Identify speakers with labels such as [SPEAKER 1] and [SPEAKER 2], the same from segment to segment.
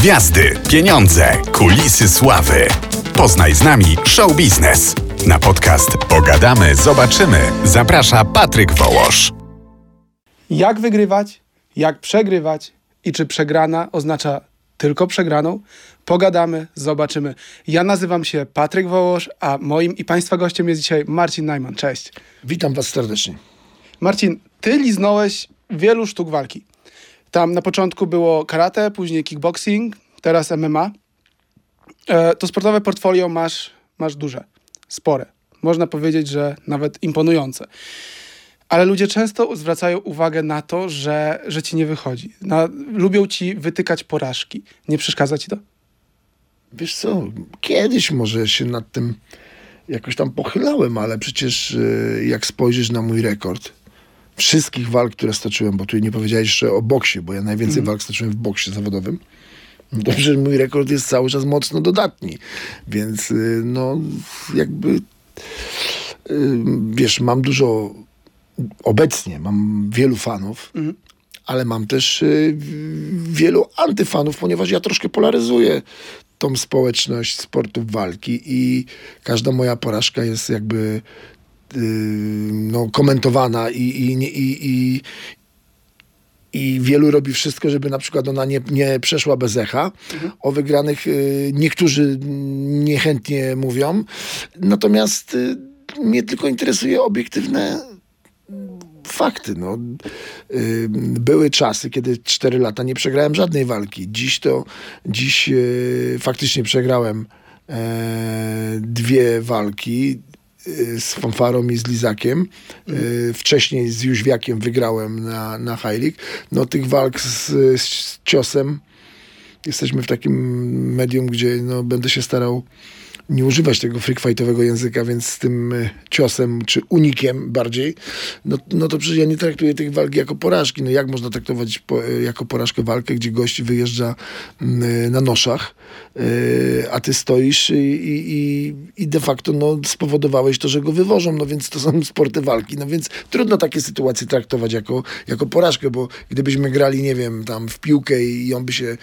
[SPEAKER 1] Gwiazdy, pieniądze, kulisy sławy. Poznaj z nami show biznes. Na podcast Pogadamy, zobaczymy. Zaprasza Patryk Wołosz.
[SPEAKER 2] Jak wygrywać, jak przegrywać i czy przegrana oznacza tylko przegraną? Pogadamy, zobaczymy. Ja nazywam się Patryk Wołosz, a moim i Państwa gościem jest dzisiaj Marcin Najman. Cześć.
[SPEAKER 3] Witam Was serdecznie.
[SPEAKER 2] Marcin, Ty liznąłeś wielu sztuk walki. Tam na początku było karate, później kickboxing, teraz MMA. E, to sportowe portfolio masz, masz duże, spore. Można powiedzieć, że nawet imponujące. Ale ludzie często zwracają uwagę na to, że, że ci nie wychodzi. Na, lubią ci wytykać porażki. Nie przeszkadza ci to?
[SPEAKER 3] Wiesz co, kiedyś może się nad tym jakoś tam pochylałem, ale przecież e, jak spojrzysz na mój rekord, wszystkich walk, które stoczyłem, bo tu nie powiedziałeś jeszcze o boksie, bo ja najwięcej
[SPEAKER 2] Mhm.
[SPEAKER 3] walk stoczyłem w boksie zawodowym, przecież mój rekord jest cały czas mocno dodatni. Więc y, no jakby y, wiesz, mam dużo obecnie, mam wielu fanów, ale mam też y, wielu antyfanów, ponieważ ja troszkę polaryzuję tą społeczność sportów walki i każda moja porażka jest jakby no, komentowana i, i, i, i, i wielu robi wszystko, żeby na przykład ona nie, nie przeszła bez echa. O wygranych y, niektórzy niechętnie mówią. Natomiast y, mnie tylko interesuje obiektywne fakty. No. Y, Były czasy, kiedy 4 lata nie przegrałem żadnej walki. Dziś to, dziś faktycznie przegrałem e, dwie walki z Fanfarą i z Lizakiem. Y, Wcześniej z Jóźwiakiem wygrałem na, na High League. No tych walk z, z ciosem jesteśmy w takim medium, gdzie no, będę się starał nie używać tego freakfightowego języka, więc z tym e, ciosem, czy unikiem bardziej, no, no to przecież ja nie traktuję tych walk jako porażki. No jak można traktować po, e, jako porażkę walkę, gdzie gość wyjeżdża e, na noszach, a ty stoisz i, i, i- de facto no, spowodowałeś to, że go wywożą, no więc to są sporty walki, no więc trudno takie sytuacje traktować jako, jako porażkę, bo gdybyśmy grali, nie wiem, tam w piłkę i on by się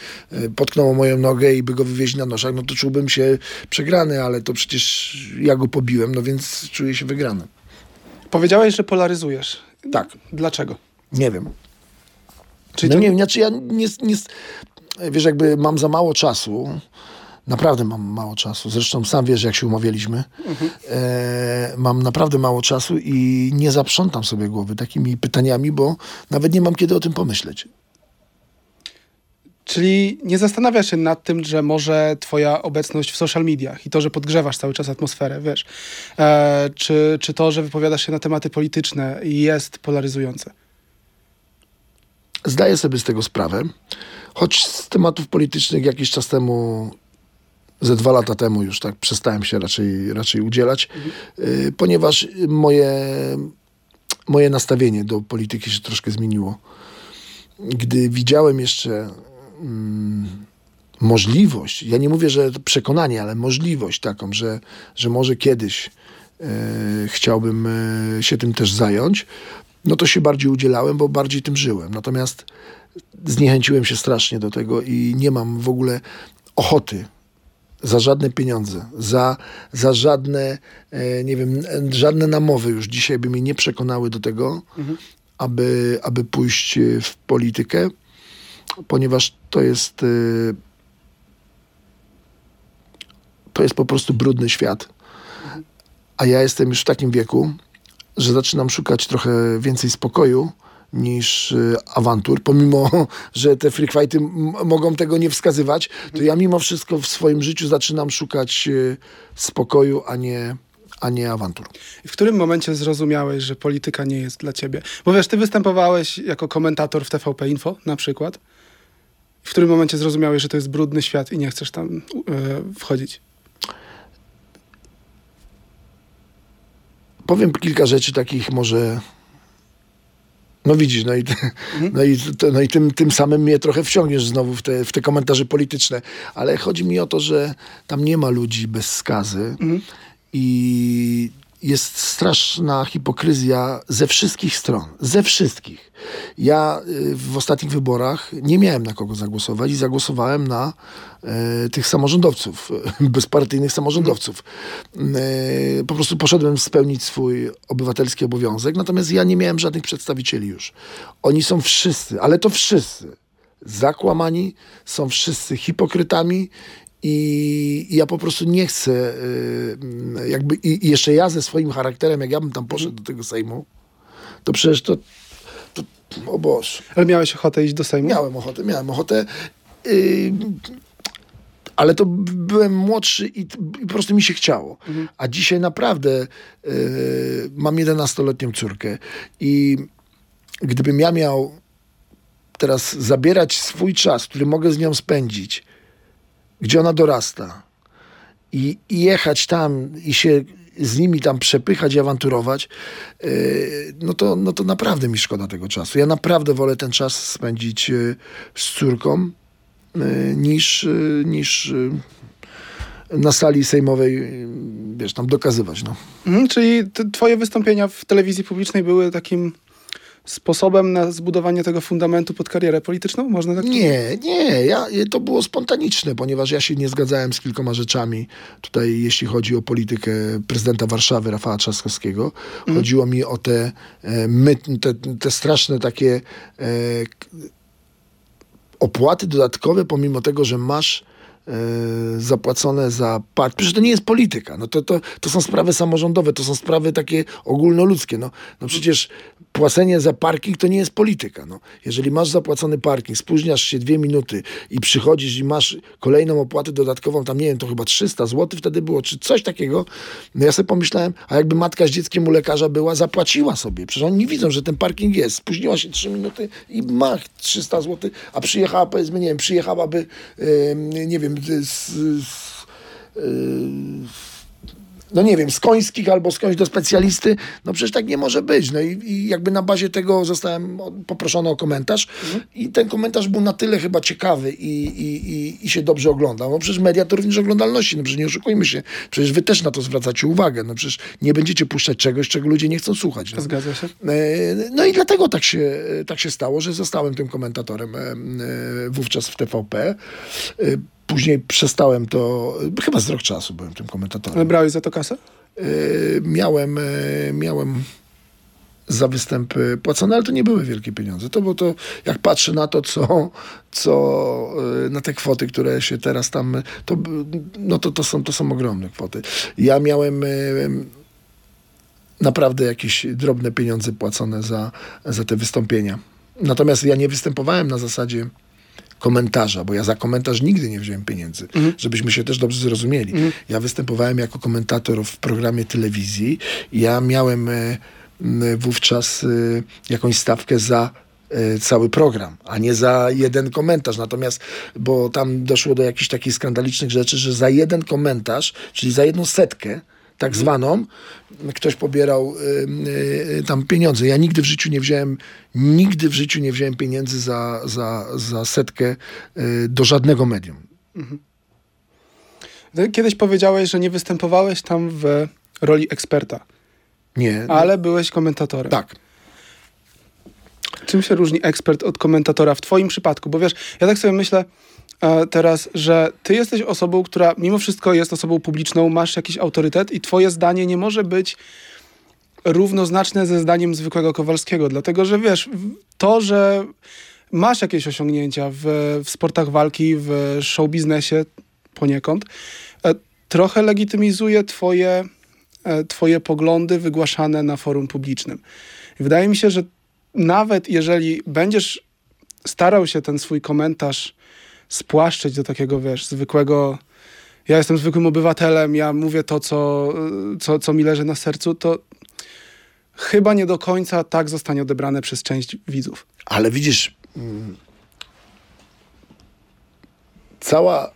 [SPEAKER 3] potknął o moją nogę i by go wywieźli na noszach, no to czułbym się przegrany, ale to przecież ja go pobiłem, no więc czuję się wygrany.
[SPEAKER 2] Powiedziałeś, że polaryzujesz.
[SPEAKER 3] Tak,
[SPEAKER 2] Dlaczego?
[SPEAKER 3] nie wiem.
[SPEAKER 2] Czyli
[SPEAKER 3] no
[SPEAKER 2] to-
[SPEAKER 3] nie wiem, znaczy ja nie, nie, wiesz, jakby mam za mało czasu, naprawdę mam mało czasu, zresztą sam wiesz, jak się umawialiśmy, e, mam naprawdę mało czasu i nie zaprzątam sobie głowy takimi pytaniami, bo nawet nie mam kiedy o tym pomyśleć.
[SPEAKER 2] Czyli nie zastanawiasz się nad tym, że może twoja obecność w social mediach i to, że podgrzewasz cały czas atmosferę, wiesz, e, czy, czy to, że wypowiadasz się na tematy polityczne jest polaryzujące?
[SPEAKER 3] Zdaję sobie z tego sprawę, choć z tematów politycznych jakiś czas temu, ze dwa lata temu już tak przestałem się raczej, raczej udzielać, y, ponieważ moje, moje nastawienie do polityki się troszkę zmieniło. Gdy widziałem jeszcze możliwość, ja nie mówię, że przekonanie, ale możliwość taką, że, że może kiedyś e, chciałbym e, się tym też zająć, no to się bardziej udzielałem, bo bardziej tym żyłem. Natomiast zniechęciłem się strasznie do tego i nie mam w ogóle ochoty za żadne pieniądze, za, za żadne, e, nie wiem, żadne namowy już dzisiaj by mnie nie przekonały do tego, aby, aby pójść w politykę, ponieważ to jest e, to jest po prostu brudny świat. A ja jestem już w takim wieku, że zaczynam szukać trochę więcej spokoju niż y, awantur, pomimo, że te freak fighty mogą tego nie wskazywać, to ja mimo wszystko w swoim życiu zaczynam szukać y, spokoju, a nie, a nie awantur.
[SPEAKER 2] W którym momencie zrozumiałeś, że polityka nie jest dla ciebie? Bo wiesz, ty występowałeś jako komentator w TVP Info na przykład. W którym momencie zrozumiałeś, że to jest brudny świat i nie chcesz tam e, wchodzić?
[SPEAKER 3] Powiem kilka rzeczy takich może... No widzisz, no i, no i, no i tym, tym samym mnie trochę wciągniesz znowu w te, w te komentarze polityczne. Ale chodzi mi o to, że tam nie ma ludzi bez skazy i jest straszna hipokryzja ze wszystkich stron. Ze wszystkich. Ja y, w ostatnich wyborach nie miałem na kogo zagłosować i zagłosowałem na e, tych samorządowców, bezpartyjnych samorządowców. E, po prostu poszedłem spełnić swój obywatelski obowiązek, natomiast ja nie miałem żadnych przedstawicieli już. Oni są wszyscy, ale to wszyscy zakłamani, są wszyscy hipokrytami i ja po prostu nie chcę, y, jakby, i jeszcze ja ze swoim charakterem, jak ja bym tam poszedł do tego Sejmu, to przecież to, to o Boże.
[SPEAKER 2] Ale miałeś ochotę iść do Sejmu?
[SPEAKER 3] Miałem ochotę, miałem ochotę. Yy, ale to byłem młodszy i, i, po prostu mi się chciało. Mhm. A dzisiaj naprawdę yy, mam 11-letnią córkę i gdybym ja miał teraz zabierać swój czas, który mogę z nią spędzić, gdzie ona dorasta i, i jechać tam i się z nimi tam przepychać i awanturować, yy, no, to, no to naprawdę mi szkoda tego czasu. Ja naprawdę wolę ten czas spędzić yy, z córką yy, niż, niż na sali sejmowej, wiesz, tam dokazywać. No.
[SPEAKER 2] Mhm, czyli twoje wystąpienia w telewizji publicznej były takim sposobem na zbudowanie tego fundamentu pod karierę polityczną? Można tak
[SPEAKER 3] Nie, nie. Ja, to było spontaniczne, ponieważ ja się nie zgadzałem z kilkoma rzeczami. Tutaj, jeśli chodzi o politykę prezydenta Warszawy, Rafała Trzaskowskiego, mm. chodziło mi o te, e, my, te, te straszne takie e, opłaty dodatkowe, pomimo tego, że masz E, zapłacone za park. Przecież to nie jest polityka. No to, to, to są sprawy samorządowe, to są sprawy takie ogólnoludzkie. No, no przecież płacenie za parking to nie jest polityka. No. Jeżeli masz zapłacony parking, spóźniasz się dwie minuty i przychodzisz i masz kolejną opłatę dodatkową, tam nie wiem, to chyba 300 zł wtedy było, czy coś takiego, no ja sobie pomyślałem, a jakby matka z dzieckiem u lekarza była, zapłaciła sobie. Przecież oni nie widzą, że ten parking jest. Spóźniła się 3 minuty i ma 300 zł, a przyjechała, powiedzmy, nie wiem, przyjechałaby, yy, nie wiem, z, z, no nie wiem, z końskich albo skądś do specjalisty, no przecież tak nie może być. No i, i jakby na bazie tego zostałem poproszony o komentarz mhm. i ten komentarz był na tyle chyba ciekawy i, i, i, i, się dobrze oglądał. No przecież media to również oglądalności, no przecież nie oszukujmy się. Przecież wy też na to zwracacie uwagę. No przecież nie będziecie puszczać czegoś, czego ludzie nie chcą słuchać. No.
[SPEAKER 2] Zgadza się.
[SPEAKER 3] E, no i dlatego tak się, tak się stało, że zostałem tym komentatorem e, e, wówczas w TVP. Później przestałem to, chyba z rok czasu byłem tym komentatorem.
[SPEAKER 2] Ale brałeś za to kasę?
[SPEAKER 3] Yy, miałem, yy, miałem za płacone, ale to nie były wielkie pieniądze. To było to, jak patrzę na to, co, co na te kwoty, które się teraz tam, to, no to, to, są, to są ogromne kwoty. Ja miałem naprawdę jakieś drobne pieniądze płacone za, za te wystąpienia. Natomiast ja nie występowałem na zasadzie komentarza, bo ja za komentarz nigdy nie wziąłem pieniędzy, mhm. żebyśmy się też dobrze zrozumieli. Mhm. Ja występowałem jako komentator w programie telewizji. Ja miałem e, wówczas e, jakąś stawkę za e, cały program, a nie za jeden komentarz. Natomiast, bo tam doszło do jakichś takich skandalicznych rzeczy, że za jeden komentarz, czyli za jedną setkę, tak zwaną, ktoś pobierał y, y, tam pieniądze. Ja nigdy w życiu nie wziąłem, nigdy w życiu nie wziąłem pieniędzy za, za, za setkę y, do żadnego medium. Mhm.
[SPEAKER 2] Kiedyś powiedziałeś, że nie występowałeś tam w roli eksperta.
[SPEAKER 3] Nie.
[SPEAKER 2] Ale byłeś komentatorem.
[SPEAKER 3] Tak.
[SPEAKER 2] Czym się różni ekspert od komentatora w twoim przypadku? Bo wiesz, ja tak sobie myślę, teraz, że ty jesteś osobą, która mimo wszystko jest osobą publiczną, masz jakiś autorytet i twoje zdanie nie może być równoznaczne ze zdaniem zwykłego Kowalskiego, dlatego że wiesz, to, że masz jakieś osiągnięcia w, w sportach walki, w show biznesie poniekąd, e, trochę legitymizuje twoje, e, twoje poglądy wygłaszane na forum publicznym. wydaje mi się, że nawet jeżeli będziesz starał się ten swój komentarz spłaszczyć do takiego, wiesz, zwykłego ja jestem zwykłym obywatelem, ja mówię to, co, co, co mi leży na sercu, to chyba nie do końca tak zostanie odebrane przez część widzów.
[SPEAKER 3] Ale widzisz, mm, cała,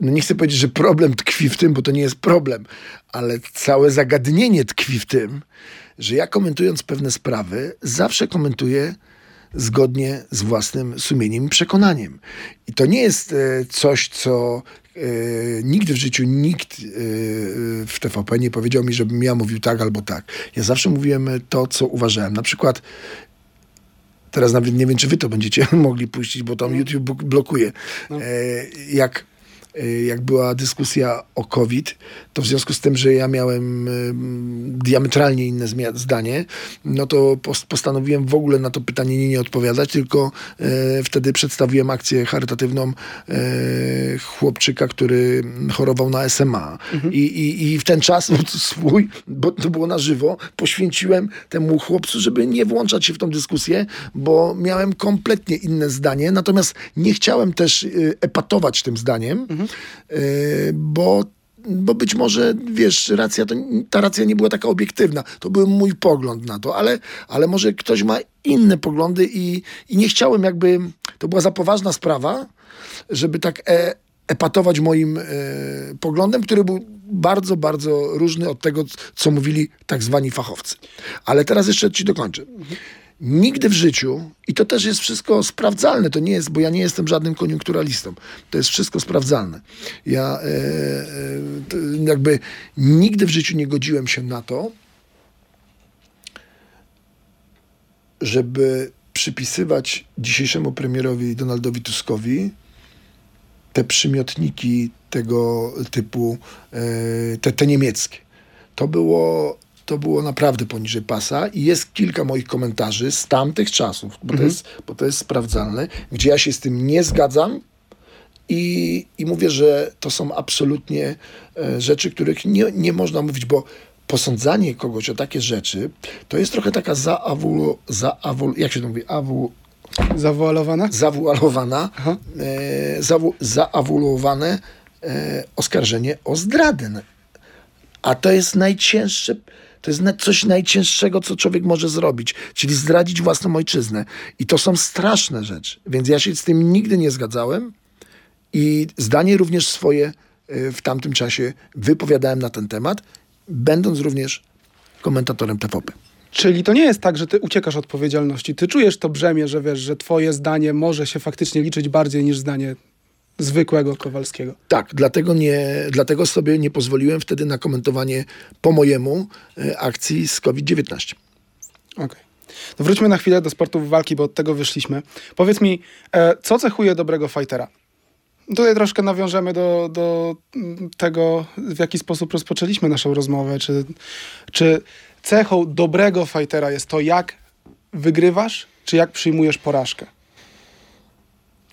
[SPEAKER 3] no nie chcę powiedzieć, że problem tkwi w tym, bo to nie jest problem, ale całe zagadnienie tkwi w tym, że ja komentując pewne sprawy, zawsze komentuję zgodnie z własnym sumieniem i przekonaniem. I to nie jest e, coś, co nigdy w życiu nikt w TVP nie powiedział mi, żebym ja mówił tak albo tak. Ja zawsze mówiłem to, co uważałem. Na przykład Teraz nawet nie wiem, czy wy to będziecie mogli puścić, bo tam no. YouTube blokuje. No. jak jak była dyskusja o COVID, to w związku z tym, że ja miałem y, diametralnie inne zdanie, no to postanowiłem w ogóle na to pytanie nie, nie odpowiadać, tylko y, wtedy przedstawiłem akcję charytatywną chłopczyka, który chorował na SMA. Mhm. I, i, I w ten czas swój, bo to było na żywo, poświęciłem temu chłopcu, żeby nie włączać się w tą dyskusję, bo miałem kompletnie inne zdanie, natomiast nie chciałem też epatować tym zdaniem, mhm Mhm. bo bo być może, wiesz, racja to, ta racja nie była taka obiektywna. To był mój pogląd na to, ale, ale może ktoś ma inne poglądy i, i nie chciałem jakby, to była za poważna sprawa, żeby tak e, epatować moim e, poglądem, który był bardzo, bardzo różny od tego, co mówili tak zwani fachowcy. Ale teraz jeszcze ci dokończę. Nigdy w życiu, i to też jest wszystko sprawdzalne, to nie jest, bo ja nie jestem żadnym koniunkturalistą, to jest wszystko sprawdzalne. Ja e, e, jakby nigdy w życiu nie godziłem się na to, żeby przypisywać dzisiejszemu premierowi Donaldowi Tuskowi te przymiotniki tego typu, e, te, te niemieckie. To było to było naprawdę poniżej pasa i jest kilka moich komentarzy z tamtych czasów, bo, mhm. to, jest, bo to jest sprawdzalne, gdzie ja się z tym nie zgadzam i, i mówię, że to są absolutnie e, rzeczy, których nie, nie można mówić, bo posądzanie kogoś o takie rzeczy to jest trochę taka zaawulu, zaawul, jak się to mówi, awu,
[SPEAKER 2] Zawualowana?
[SPEAKER 3] Zawualowana, e, zawu, zaawulowane e, oskarżenie o zdradę. A to jest najcięższe to jest coś najcięższego, co człowiek może zrobić, czyli zdradzić własną ojczyznę. I to są straszne rzeczy. Więc ja się z tym nigdy nie zgadzałem i zdanie również swoje e, w tamtym czasie wypowiadałem na ten temat, będąc również komentatorem TVP.
[SPEAKER 2] Czyli to nie jest tak, że ty uciekasz od odpowiedzialności. Ty czujesz to brzemię, że wiesz, że twoje zdanie może się faktycznie liczyć bardziej niż zdanie zwykłego Kowalskiego.
[SPEAKER 3] Tak, dlatego, nie, dlatego sobie nie pozwoliłem wtedy na komentowanie po mojemu e, akcji z COVID-19.
[SPEAKER 2] Okej. Okay. To wróćmy na chwilę do sportów walki, bo od tego wyszliśmy. Powiedz mi, e, co cechuje dobrego fightera? Tutaj troszkę nawiążemy do, do tego, w jaki sposób rozpoczęliśmy naszą rozmowę. Czy, czy cechą dobrego fightera jest to, jak wygrywasz, czy jak przyjmujesz porażkę?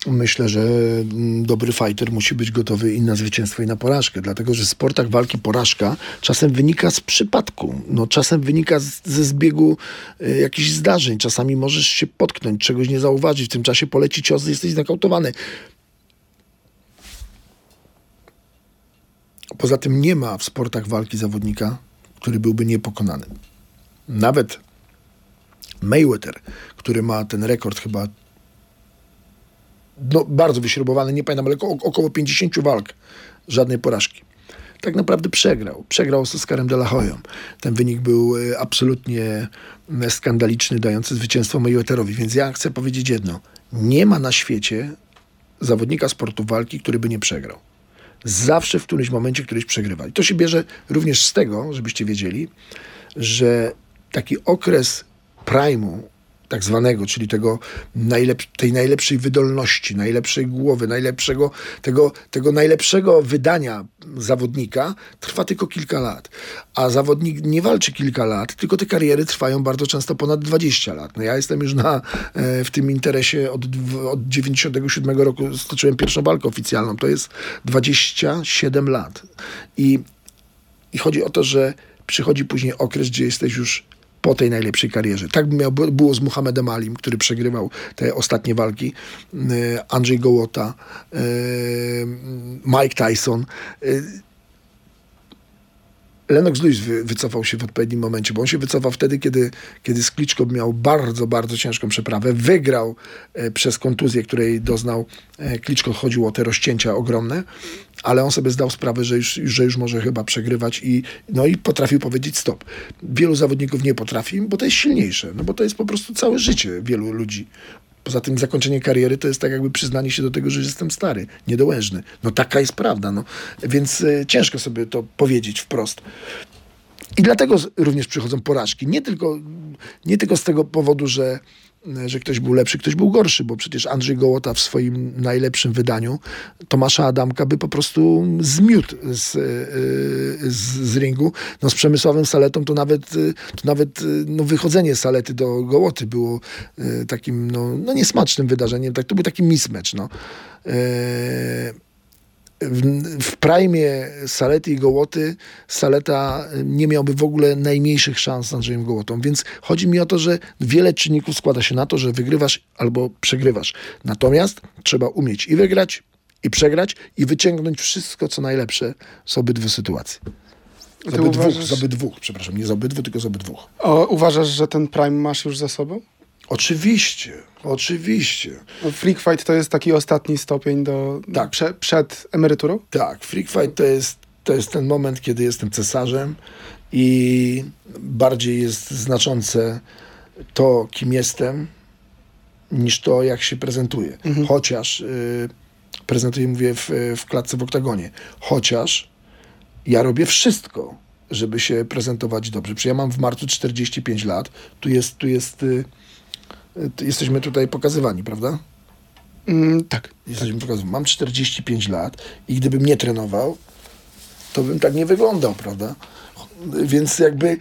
[SPEAKER 3] Myślę, że mm, dobry fighter musi być gotowy i na zwycięstwo, i na porażkę, dlatego że w sportach walki porażka czasem wynika z przypadku, no, czasem wynika z, ze zbiegu y, jakichś zdarzeń, czasami możesz się potknąć, czegoś nie zauważyć, w tym czasie poleci cios, jesteś znokautowany. Poza tym nie ma w sportach walki zawodnika, który byłby niepokonany. Nawet Mayweather, który ma ten rekord chyba no, bardzo wyśrubowany, nie pamiętam, ale około 50 walk, żadnej porażki. Tak naprawdę przegrał. Przegrał z Oscarem de la Hoyą. Ten wynik był e, absolutnie e, skandaliczny, dający zwycięstwo Mayweatherowi. Więc ja chcę powiedzieć jedno. Nie ma na świecie zawodnika sportu walki, który by nie przegrał. Zawsze w którymś momencie któryś przegrywa. I to się bierze również z tego, żebyście wiedzieli, że taki okres primu tak zwanego, czyli tego najlep tej najlepszej wydolności, najlepszej głowy, najlepszego, tego, tego najlepszego wydania zawodnika trwa tylko kilka lat. A zawodnik nie walczy kilka lat, tylko te kariery trwają bardzo często ponad 20 lat. No ja jestem już na, e, w tym interesie od, od 97 roku, stoczyłem pierwszą walkę oficjalną. To jest 27 lat. I, i chodzi o to, że przychodzi później okres, gdzie jesteś już po tej najlepszej karierze. Tak miał, było z Muhammedem Alim, który przegrywał te ostatnie walki. E, Andrzej Gołota, e, Mike Tyson. E, Lennox Lewis wycofał się w odpowiednim momencie, bo on się wycofał wtedy, kiedy, kiedy z miał bardzo, bardzo ciężką przeprawę. Wygrał przez kontuzję, której doznał Kliczko. Chodziło o te rozcięcia ogromne ale on sobie zdał sprawę, że już, że już może chyba przegrywać i, no i potrafił powiedzieć stop. Wielu zawodników nie potrafi, bo to jest silniejsze, no bo to jest po prostu całe życie wielu ludzi. Poza tym zakończenie kariery to jest tak jakby przyznanie się do tego, że jestem stary, niedołężny. No taka jest prawda, no. Więc y, ciężko sobie to powiedzieć wprost. I dlatego również przychodzą porażki. Nie tylko, nie tylko z tego powodu, że, że ktoś był lepszy, ktoś był gorszy, bo przecież Andrzej Gołota w swoim najlepszym wydaniu Tomasza Adamka by po prostu zmiótł z, y, z, z ringu. No z Przemysławem Saletą to nawet, to nawet no, wychodzenie Salety do Gołoty było takim no, no niesmacznym wydarzeniem. Tak, to był taki mismatch. No. E, w, prime Salety i Gołoty Saleta nie miałby w ogóle najmniejszych szans z Andrzejem Gołotą, więc chodzi mi o to, że wiele czynników składa się na to, że wygrywasz albo przegrywasz. Natomiast trzeba umieć i wygrać, i przegrać, i wyciągnąć wszystko, co najlepsze z obydwu sytuacji. Z obydwu,
[SPEAKER 2] uważasz-
[SPEAKER 3] z obydwu, przepraszam, nie z obydwu, tylko z obydwu.
[SPEAKER 2] O, uważasz, że ten Prime masz już za sobą?
[SPEAKER 3] Oczywiście, oczywiście.
[SPEAKER 2] No, Freak Fight to jest taki ostatni stopień do,
[SPEAKER 3] Tak.
[SPEAKER 2] prze, przed emeryturą?
[SPEAKER 3] Tak, Freak Fight to jest, to jest ten moment, kiedy jestem cesarzem i bardziej jest znaczące to, kim jestem, niż to, jak się prezentuję. Chociaż, y, prezentuję, mówię, w, w klatce w oktagonie, chociaż ja robię wszystko, żeby się prezentować dobrze. Przecież ja mam w marcu 45 lat, tu jest, tu jest, y, jesteśmy tutaj pokazywani, prawda?
[SPEAKER 2] Mm, tak.
[SPEAKER 3] Jesteśmy pokazywani. Mam 45 lat i gdybym nie trenował, to bym tak nie wyglądał, prawda? Więc jakby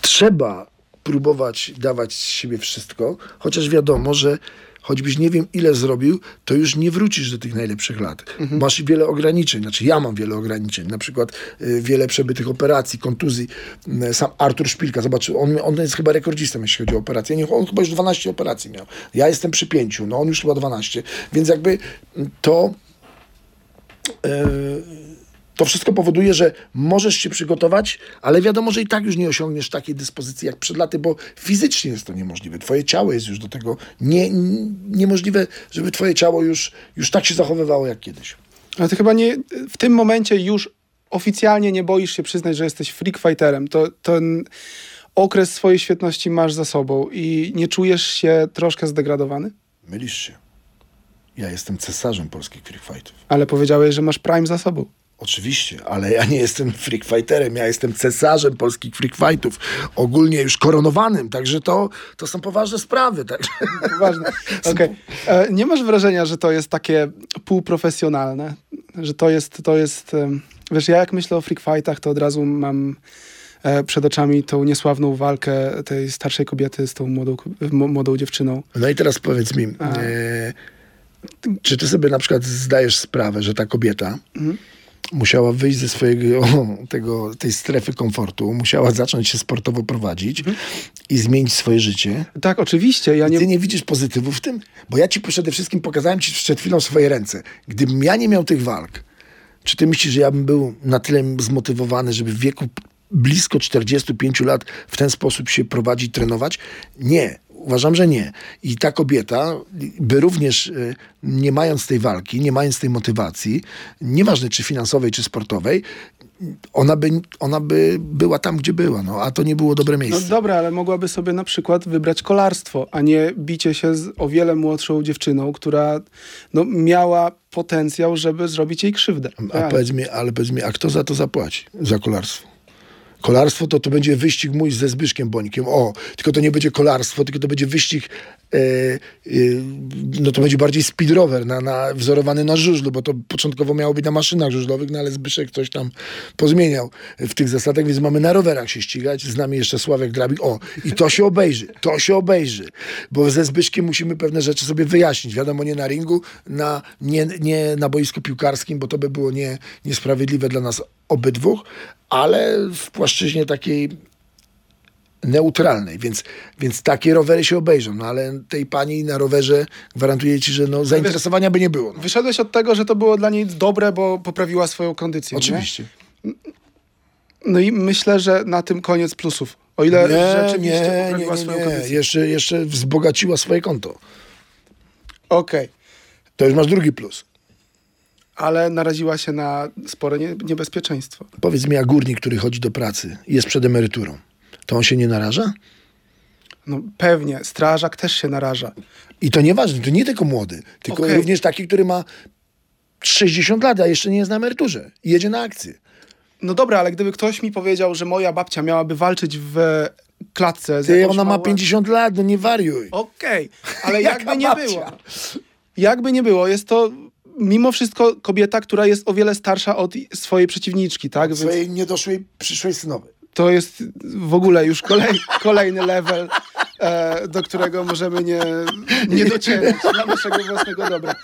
[SPEAKER 3] trzeba próbować dawać z siebie wszystko, chociaż wiadomo, że choćbyś nie wiem ile zrobił, to już nie wrócisz do tych najlepszych lat. Masz wiele ograniczeń, znaczy ja mam wiele ograniczeń, na przykład y, wiele przebytych operacji, kontuzji. Y, Sam Artur Szpilka, zobacz, on, on jest chyba rekordzistą, jeśli chodzi o operacje. Nie, on chyba już 12 operacji miał. Ja jestem przy 5, no on już chyba 12. Więc jakby to to wszystko powoduje, że możesz się przygotować, ale wiadomo, że i tak już nie osiągniesz takiej dyspozycji jak przed laty, bo fizycznie jest to niemożliwe. Twoje ciało jest już do tego nie, niemożliwe, żeby twoje ciało już, już tak się zachowywało jak kiedyś.
[SPEAKER 2] Ale ty chyba nie, w tym momencie już oficjalnie nie boisz się przyznać, że jesteś freak fighterem. To, ten okres swojej świetności masz za sobą i nie czujesz się troszkę zdegradowany?
[SPEAKER 3] Mylisz się. Ja jestem cesarzem polskich freak fightów.
[SPEAKER 2] Ale powiedziałeś, że masz prime za sobą.
[SPEAKER 3] Oczywiście, ale ja nie jestem freak fighterem, ja jestem cesarzem polskich freak fightów, ogólnie już koronowanym, także to, to są poważne sprawy. Także.
[SPEAKER 2] Ważne. Okej. E, Nie masz wrażenia, że to jest takie półprofesjonalne? Że to jest, to jest... Wiesz, ja jak myślę o freak fightach, to od razu mam e, przed oczami tą niesławną walkę tej starszej kobiety z tą młodą, młodą dziewczyną.
[SPEAKER 3] No i teraz powiedz mi, e, czy ty sobie na przykład zdajesz sprawę, że ta kobieta musiała wyjść ze swojego, tego, tej strefy komfortu, musiała zacząć się sportowo prowadzić i zmienić swoje życie?
[SPEAKER 2] Tak, oczywiście. Ja
[SPEAKER 3] Ty
[SPEAKER 2] nie,
[SPEAKER 3] nie widzisz pozytywu w tym? Bo ja ci przede wszystkim pokazałem ci przed chwilą swoje ręce. Gdybym ja nie miał tych walk, czy ty myślisz, że ja bym był na tyle zmotywowany, żeby w wieku blisko 45 lat w ten sposób się prowadzić, trenować? Nie. Uważam, że nie. I ta kobieta by również, y, nie mając tej walki, nie mając tej motywacji, nieważne czy finansowej, czy sportowej, ona by, ona by była tam, gdzie była. No, a to nie było dobre
[SPEAKER 2] No
[SPEAKER 3] miejsce.
[SPEAKER 2] dobra, ale mogłaby sobie na przykład wybrać kolarstwo, a nie bicie się z o wiele młodszą dziewczyną, która no, miała potencjał, żeby zrobić jej krzywdę.
[SPEAKER 3] A
[SPEAKER 2] Realnie.
[SPEAKER 3] powiedz mi, ale powiedz mi, a kto za to zapłaci? Za kolarstwo? Kolarstwo to, to będzie wyścig mój ze Zbyszkiem Bońkiem. O, tylko to nie będzie kolarstwo, tylko to będzie wyścig, no to będzie bardziej speed rower, na, na, wzorowany na żużlu, bo to początkowo miało być na maszynach żużlowych, no ale Zbyszek coś tam pozmieniał w tych zasadach, więc mamy na rowerach się ścigać. Z nami jeszcze Sławek Drabik. O, i to się obejrzy, to się obejrzy, bo ze Zbyszkiem musimy pewne rzeczy sobie wyjaśnić. Wiadomo, nie na ringu, na, nie, nie na boisku piłkarskim, bo to by było nie, niesprawiedliwe dla nas obydwóch, ale w płaszczyźnie takiej neutralnej, więc, więc takie rowery się obejrzą, no ale tej pani na rowerze gwarantuję ci, że no, zainteresowania by nie było. No.
[SPEAKER 2] Wyszedłeś od tego, że to było dla niej dobre, bo poprawiła swoją kondycję. nie?
[SPEAKER 3] Oczywiście.
[SPEAKER 2] No i myślę, że na tym koniec plusów. O ile rzeczywiście
[SPEAKER 3] nie, nie,
[SPEAKER 2] poprawiła
[SPEAKER 3] nie,
[SPEAKER 2] swoją
[SPEAKER 3] nie.
[SPEAKER 2] kondycję.
[SPEAKER 3] Jeszcze, jeszcze wzbogaciła swoje konto.
[SPEAKER 2] Okej.
[SPEAKER 3] To już masz drugi plus.
[SPEAKER 2] Ale naraziła się na spore nie, niebezpieczeństwo.
[SPEAKER 3] Powiedz mi, a górnik, który chodzi do pracy i jest przed emeryturą, to on się nie naraża?
[SPEAKER 2] No pewnie, strażak też się naraża.
[SPEAKER 3] I to nieważne, to nie tylko młody, tylko
[SPEAKER 2] Okej.
[SPEAKER 3] również taki, który ma 60 lat, a jeszcze nie jest na emeryturze i jedzie na akcję.
[SPEAKER 2] No dobra, ale gdyby ktoś mi powiedział, że moja babcia miałaby walczyć w klatce z
[SPEAKER 3] Ty, ona ma
[SPEAKER 2] małą-
[SPEAKER 3] 50 lat, no nie wariuj.
[SPEAKER 2] Okej, ale
[SPEAKER 3] Jaka
[SPEAKER 2] jakby nie
[SPEAKER 3] babcia?
[SPEAKER 2] było. Jakby nie było, jest to mimo wszystko kobieta, która jest o wiele starsza od swojej przeciwniczki, tak? Więc
[SPEAKER 3] Swojej niedoszłej przyszłej synowej.
[SPEAKER 2] To jest w ogóle już kolej, kolejny level, e, do którego możemy nie, nie docierać dla naszego własnego dobra.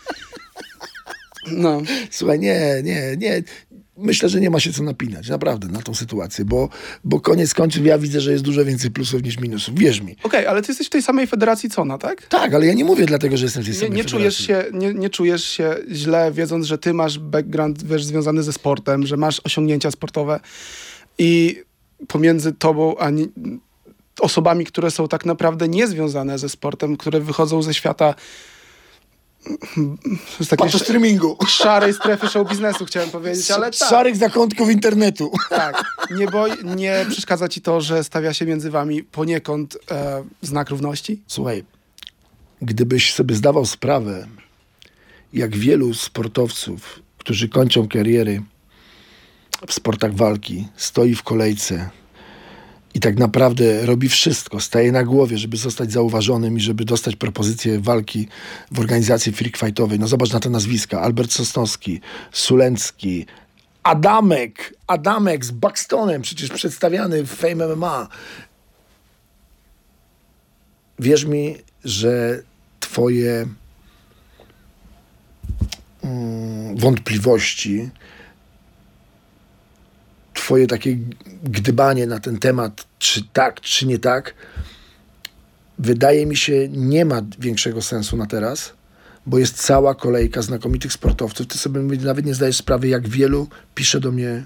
[SPEAKER 2] No.
[SPEAKER 3] Słuchaj, nie, nie, nie. Myślę, że nie ma się co napinać, naprawdę, na tą sytuację, bo, bo koniec końców ja widzę, że jest dużo więcej plusów niż minusów. Wierz mi.
[SPEAKER 2] Okej, ale ty jesteś w tej samej federacji co ona, tak?
[SPEAKER 3] Tak, ale ja nie mówię dlatego, że jestem w tej
[SPEAKER 2] Nie,
[SPEAKER 3] samej
[SPEAKER 2] nie, czujesz
[SPEAKER 3] federacji.
[SPEAKER 2] się, nie, nie czujesz się źle, wiedząc, że ty masz background wiesz, związany ze sportem, że masz osiągnięcia sportowe i pomiędzy tobą a nie, osobami, które są tak naprawdę niezwiązane ze sportem, które wychodzą ze świata z takiej
[SPEAKER 3] Patrz streamingu.
[SPEAKER 2] szarej strefy show biznesu, chciałem powiedzieć, ale tak,
[SPEAKER 3] Szarych zakątków internetu.
[SPEAKER 2] tak. Nie, boj, nie przeszkadza ci to, że stawia się między wami poniekąd e, znak równości?
[SPEAKER 3] Słuchaj, gdybyś sobie zdawał sprawę, jak wielu sportowców, którzy kończą kariery w sportach walki, stoi w kolejce i tak naprawdę robi wszystko, staje na głowie, żeby zostać zauważonym i żeby dostać propozycję walki w organizacji freak. No zobacz na te nazwiska. Albert Sosnowski, Sulencki, Adamek, Adamek z Buxtonem, przecież przedstawiany w Fame MMA. Wierz mi, że twoje mm, wątpliwości, twoje takie gdybanie na ten temat, czy tak, czy nie tak, wydaje mi się, nie ma większego sensu na teraz, bo jest cała kolejka znakomitych sportowców. Ty sobie nawet nie zdajesz sprawy, jak wielu pisze do mnie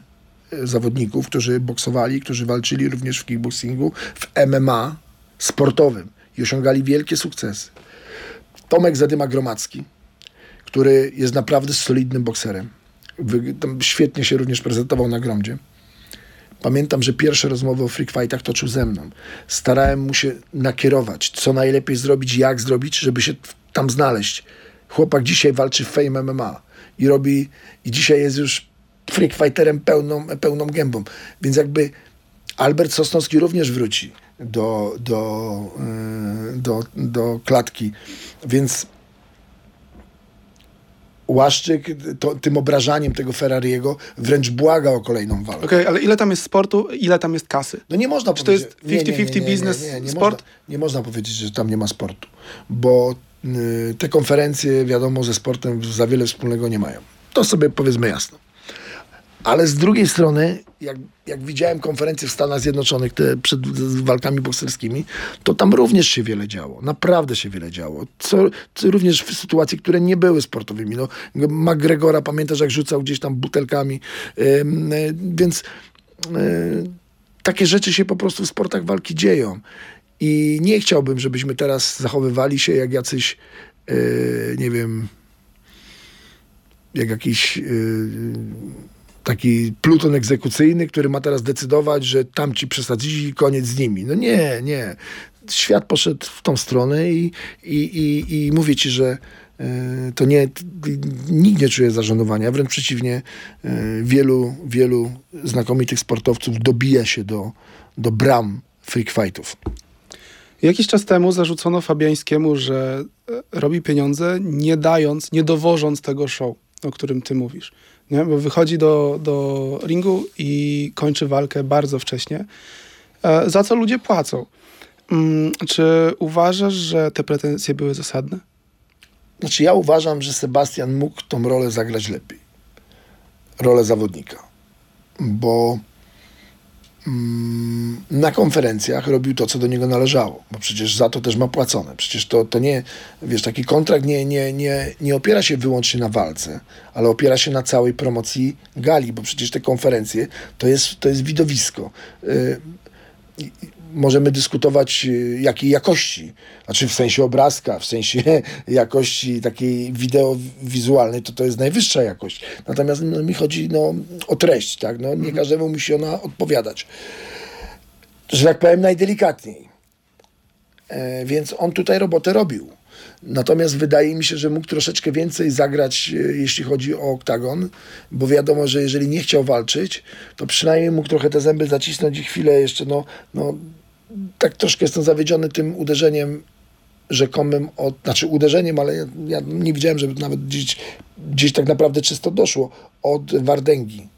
[SPEAKER 3] e, zawodników, którzy boksowali, którzy walczyli również w kickboxingu, w MMA sportowym i osiągali wielkie sukcesy. Tomek Zadyma Gromacki, który jest naprawdę solidnym bokserem. Wy- świetnie się również prezentował na gromdzie. Pamiętam, że pierwsze rozmowy o freak fightach toczył ze mną. Starałem mu się nakierować, co najlepiej zrobić, jak zrobić, żeby się tam znaleźć. Chłopak dzisiaj walczy w Fame MMA i robi, i dzisiaj jest już freak fighterem pełną, pełną gębą. Więc jakby Albert Sosnowski również wróci do, do, yy, do, do klatki. Więc Łaszczyk to, tym obrażaniem tego Ferrariego wręcz błaga o kolejną walkę.
[SPEAKER 2] Okej, ale ile tam jest sportu, ile tam jest kasy?
[SPEAKER 3] No nie można
[SPEAKER 2] Czy to
[SPEAKER 3] powiedzieć...
[SPEAKER 2] jest
[SPEAKER 3] nie, nie,
[SPEAKER 2] 50-50
[SPEAKER 3] nie, nie,
[SPEAKER 2] biznes, sport?
[SPEAKER 3] Można, nie można powiedzieć, że tam nie ma sportu, bo y, te konferencje, wiadomo, ze sportem za wiele wspólnego nie mają. To sobie powiedzmy jasno. Ale z drugiej strony, jak, jak widziałem konferencje w Stanach Zjednoczonych te przed walkami bokserskimi, to tam również się wiele działo. Naprawdę się wiele działo. Co, co również w sytuacji, które nie były sportowymi. No, McGregora, pamiętasz, jak rzucał gdzieś tam butelkami. Ym, y, więc y, takie rzeczy się po prostu w sportach walki dzieją. I nie chciałbym, żebyśmy teraz zachowywali się jak jacyś, y, nie wiem, jak jakiś taki pluton egzekucyjny, który ma teraz decydować, że tamci przesadzili i koniec z nimi. No nie, nie. Świat poszedł w tą stronę i, i, i, i mówię ci, że y, to nie, nikt nie czuje zażenowania, wręcz przeciwnie, y, wielu, wielu znakomitych sportowców dobija się do, do bram freak fightów.
[SPEAKER 2] Jakiś czas temu zarzucono Fabiańskiemu, że e, robi pieniądze nie dając, nie dowożąc tego show, o którym ty mówisz. Nie? Bo wychodzi do, do ringu i kończy walkę bardzo wcześnie, e, za co ludzie płacą. Mm, czy uważasz, że te pretensje były zasadne?
[SPEAKER 3] Znaczy ja uważam, że Sebastian mógł tą rolę zagrać lepiej. Rolę zawodnika. Bo na konferencjach robił to, co do niego należało. Bo przecież za to też ma płacone. Przecież to, to nie, wiesz, taki kontrakt nie, nie, nie, nie opiera się wyłącznie na walce, ale opiera się na całej promocji gali, bo przecież te konferencje to jest, to jest widowisko. Y, możemy dyskutować y, jakiej jakości, znaczy w sensie obrazka, w sensie jakości takiej wideowizualnej, to to jest najwyższa jakość. Natomiast no, mi chodzi no, o treść, tak? No, nie każdemu musi ona odpowiadać. Że tak powiem najdelikatniej. E, więc on tutaj robotę robił. Natomiast wydaje mi się, że mógł troszeczkę więcej zagrać, e, jeśli chodzi o oktagon, bo wiadomo, że jeżeli nie chciał walczyć, to przynajmniej mógł trochę te zęby zacisnąć i chwilę jeszcze, no, no tak troszkę jestem zawiedziony tym uderzeniem rzekomym, od, znaczy uderzeniem, ale ja, ja nie widziałem, żeby nawet gdzieś, gdzieś tak naprawdę czysto doszło od Wardęgi.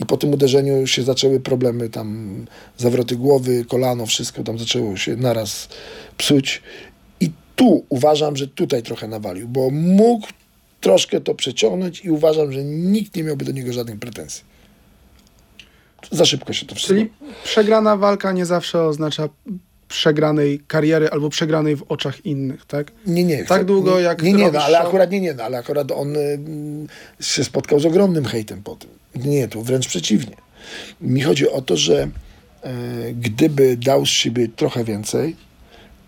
[SPEAKER 3] I po tym uderzeniu się zaczęły problemy, tam zawroty głowy, kolano, wszystko tam zaczęło się naraz psuć. I tu uważam, że tutaj trochę nawalił, bo mógł troszkę to przeciągnąć i uważam, że nikt nie miałby do niego żadnych pretensji. Za szybko się to wszystko.
[SPEAKER 2] Czyli przegrana walka nie zawsze oznacza przegranej kariery albo przegranej w oczach innych, tak?
[SPEAKER 3] Nie, nie.
[SPEAKER 2] Tak długo jak
[SPEAKER 3] Nie, nie, no, ale akurat nie, nie, no, ale akurat on y, się spotkał z ogromnym hejtem po tym. Nie, tu wręcz przeciwnie. Mi chodzi o to, że e, gdyby dał z siebie trochę więcej,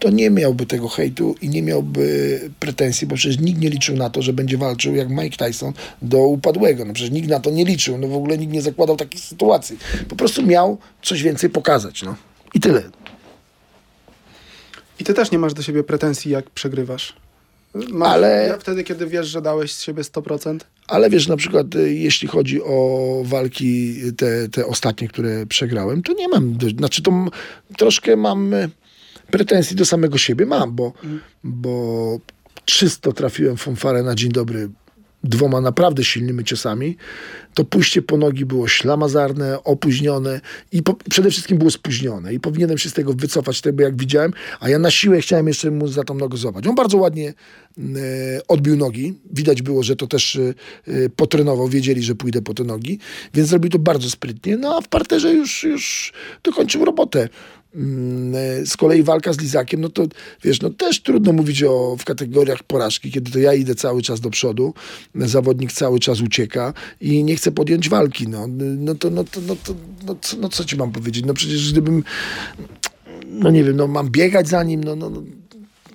[SPEAKER 3] to nie miałby tego hejtu i nie miałby pretensji, bo przecież nikt nie liczył na to, że będzie walczył jak Mike Tyson do upadłego. No przecież nikt na to nie liczył, no w ogóle nikt nie zakładał takich sytuacji. Po prostu miał coś więcej pokazać, no. I tyle.
[SPEAKER 2] I ty też nie masz do siebie pretensji, jak przegrywasz. Masz,
[SPEAKER 3] Ale-
[SPEAKER 2] Wtedy, kiedy wiesz, że dałeś z siebie 100%?
[SPEAKER 3] Ale wiesz, na przykład y, jeśli chodzi o walki te, te ostatnie, które przegrałem, to nie mam, znaczy to troszkę mam y, pretensji do samego siebie, mam, bo, bo czysto trafiłem fanfarę na dzień dobry dwoma naprawdę silnymi ciosami. To pójście po nogi było ślamazarne, opóźnione i po, przede wszystkim było spóźnione i powinienem się z tego wycofać, tego jak widziałem, a ja na siłę chciałem jeszcze mu za tą nogę złapać. On bardzo ładnie e, odbił nogi. Widać było, że to też e, potrenował, wiedzieli, że pójdę po te nogi, więc zrobił to bardzo sprytnie. No a w parterze już, już dokończył robotę. Mm, e, Z kolei walka z Lizakiem, no to wiesz, no też trudno mówić o, w kategoriach porażki, kiedy to ja idę cały czas do przodu, zawodnik cały czas ucieka i nie chce podjąć walki. No, no, to, no, to, no, to, no, co, no co ci mam powiedzieć? No przecież gdybym, no nie wiem, no mam biegać za nim, no, no, no,